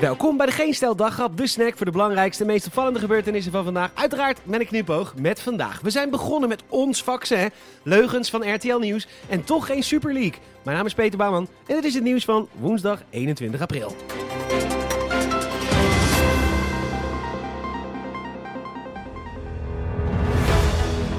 Welkom bij de Geen Stel Daggrap, de snack voor de belangrijkste, meest opvallende gebeurtenissen van vandaag. Uiteraard met een knipoog met vandaag. We zijn begonnen met ons vaccin, leugens van RTL Nieuws en toch geen Super League. Mijn naam is Peter Bouwman en dit is het nieuws van woensdag 21 april.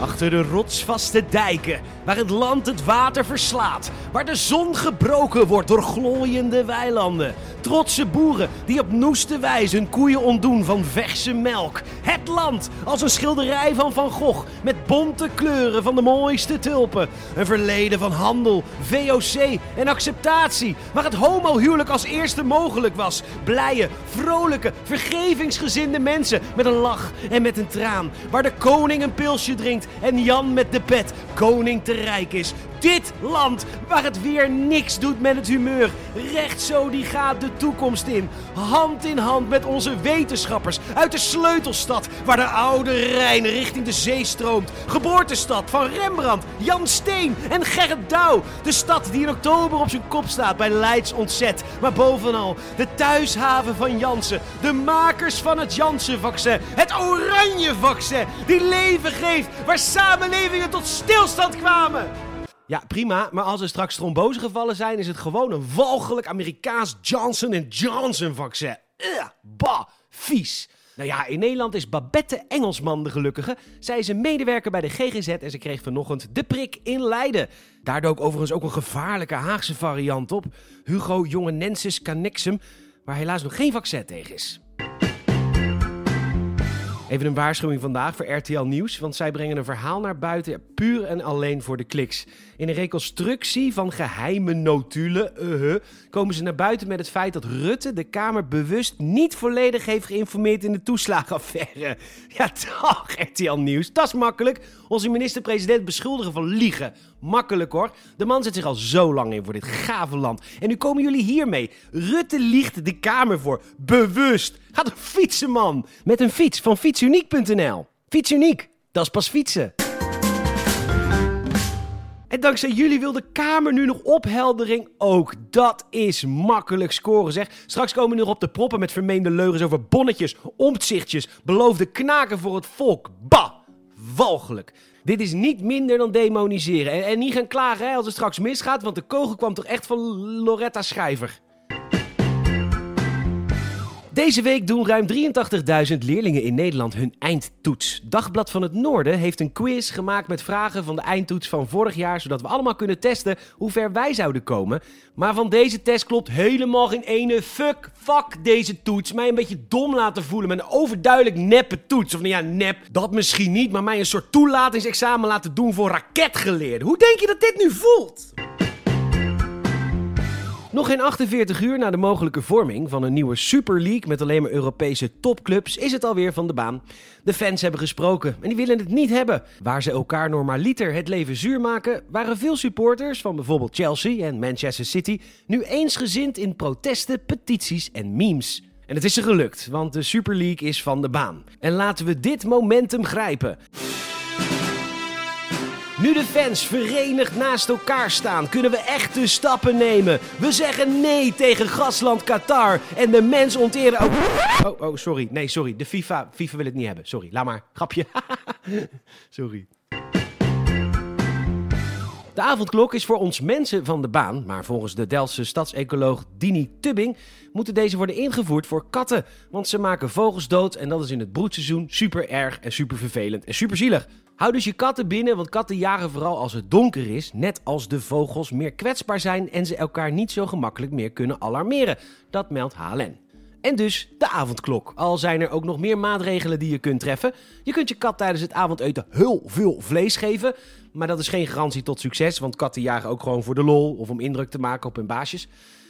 Achter de rotsvaste dijken, waar het land het water verslaat, waar de zon gebroken wordt door glooiende weilanden. Trotse boeren die op noeste wijze hun koeien ontdoen van verse melk. Het land als een schilderij van Van Gogh met bonte kleuren van de mooiste tulpen. Een verleden van handel, VOC en acceptatie, waar het homohuwelijk als eerste mogelijk was. Blije, vrolijke, vergevingsgezinde mensen met een lach en met een traan. Waar de koning een pilsje drinkt en Jan met de pet koning te rijk is. Dit land waar het weer niks doet met het humeur. Recht zo die gaat de toekomst in. Hand in hand met onze wetenschappers uit de sleutelstad waar de oude Rijn richting de zee stroomt. Geboortestad van Rembrandt, Jan Steen en Gerrit Douw. De stad die in oktober op zijn kop staat bij Leids ontzet. Maar bovenal de thuishaven van Jansen. De makers van het Janssen-vaccin. Het oranje vaccin die leven geeft waar samenlevingen tot stilstand kwamen. Ja, prima, maar als er straks trombosegevallen zijn, is het gewoon een walgelijk Amerikaans Johnson Johnson vaccin. Ugh, bah, vies. Nou ja, in Nederland is Babette Engelsman de gelukkige. Zij is een medewerker bij de GGZ en ze kreeg vanochtend de prik in Leiden. Daar dook overigens ook een gevaarlijke Haagse variant op. Hugo Jongenensis Cannexum, waar helaas nog geen vaccin tegen is. Even een waarschuwing vandaag voor RTL Nieuws, want zij brengen een verhaal naar buiten puur en alleen voor de kliks. In een reconstructie van geheime notulen uh komen ze naar buiten met het feit dat Rutte de Kamer bewust niet volledig heeft geïnformeerd in de toeslagenaffaire. Ja, toch, RTL Nieuws, dat is makkelijk. Onze minister-president beschuldigen van liegen. Makkelijk hoor. De man zet zich al zo lang in voor dit gave land. En nu komen jullie hiermee. Rutte liegt de Kamer voor. Bewust. Ga toch fietsen, man. Met een fiets van fietsuniek.nl. Fietsuniek, dat is pas fietsen. En dankzij jullie wil de Kamer nu nog opheldering. Ook dat is makkelijk scoren, zeg. Straks komen we nog op de proppen met vermeende leugens over bonnetjes, omzichtjes, beloofde knaken voor het volk. Bah, walgelijk. Dit is niet minder dan demoniseren. En, en niet gaan klagen hè, als het straks misgaat, want de kogel kwam toch echt van Loretta Schrijver. Deze week doen ruim 83.000 leerlingen in Nederland hun eindtoets. Dagblad van het Noorden heeft een quiz gemaakt met vragen van de eindtoets van vorig jaar, zodat we allemaal kunnen testen hoe ver wij zouden komen. Maar van deze test klopt helemaal geen ene fuck, fuck deze toets. Mij een beetje dom laten voelen met een overduidelijk neppe toets. Of nou ja, nep, dat misschien niet, maar mij een soort toelatingsexamen laten doen voor raketgeleerden. Hoe denk je dat dit nu voelt? Nog geen 48 uur na de mogelijke vorming van een nieuwe Super League met alleen maar Europese topclubs is het alweer van de baan. De fans hebben gesproken en die willen het niet hebben. Waar ze elkaar normaliter het leven zuur maken, waren veel supporters van bijvoorbeeld Chelsea en Manchester City nu eensgezind in protesten, petities en memes. En het is ze gelukt, want de Super League is van de baan. En laten we dit momentum grijpen. Nu de fans verenigd naast elkaar staan, kunnen we echte stappen nemen. We zeggen nee tegen gasland Qatar en de mens onteren ook... Oh, oh, sorry. Nee, sorry. De FIFA, FIFA wil het niet hebben. Sorry, laat maar. Grapje. sorry. De avondklok is voor ons mensen van de baan, maar volgens de Delftse stadsecoloog Dini Tubbing moeten deze worden ingevoerd voor katten. Want ze maken vogels dood en dat is in het broedseizoen super erg en super vervelend en super zielig. Hou dus je katten binnen, want katten jagen vooral als het donker is, net als de vogels meer kwetsbaar zijn en ze elkaar niet zo gemakkelijk meer kunnen alarmeren. Dat meldt HLN. En dus de avondklok. Al zijn er ook nog meer maatregelen die je kunt treffen. Je kunt je kat tijdens het avondeten heel veel vlees geven. Maar dat is geen garantie tot succes, want katten jagen ook gewoon voor de lol of om indruk te maken op hun baasjes.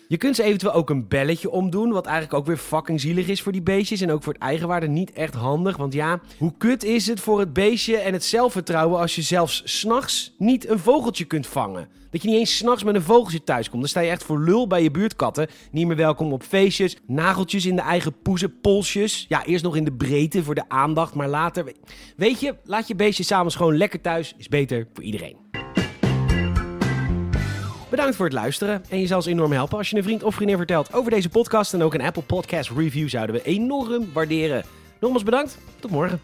Je kunt ze eventueel ook een belletje omdoen, wat eigenlijk ook weer fucking zielig is voor die beestjes. En ook voor het eigenwaarde niet echt handig. Want ja, hoe kut is het voor het beestje en het zelfvertrouwen als je zelfs s'nachts niet een vogeltje kunt vangen? Dat je niet eens s'nachts met een vogeltje thuis komt. Dan sta je echt voor lul bij je buurtkatten. Niet meer welkom op feestjes, nageltjes in de eigen poezen, polsjes. Ja, eerst nog in de breedte voor de aandacht, maar later... Weet je, laat je beestje s'avonds gewoon lekker thuis. Is beter voor iedereen. Bedankt voor het luisteren en je zal ons enorm helpen als je een vriend of vriendin vertelt over deze podcast en ook een Apple Podcast review zouden we enorm waarderen. Nogmaals bedankt, tot morgen.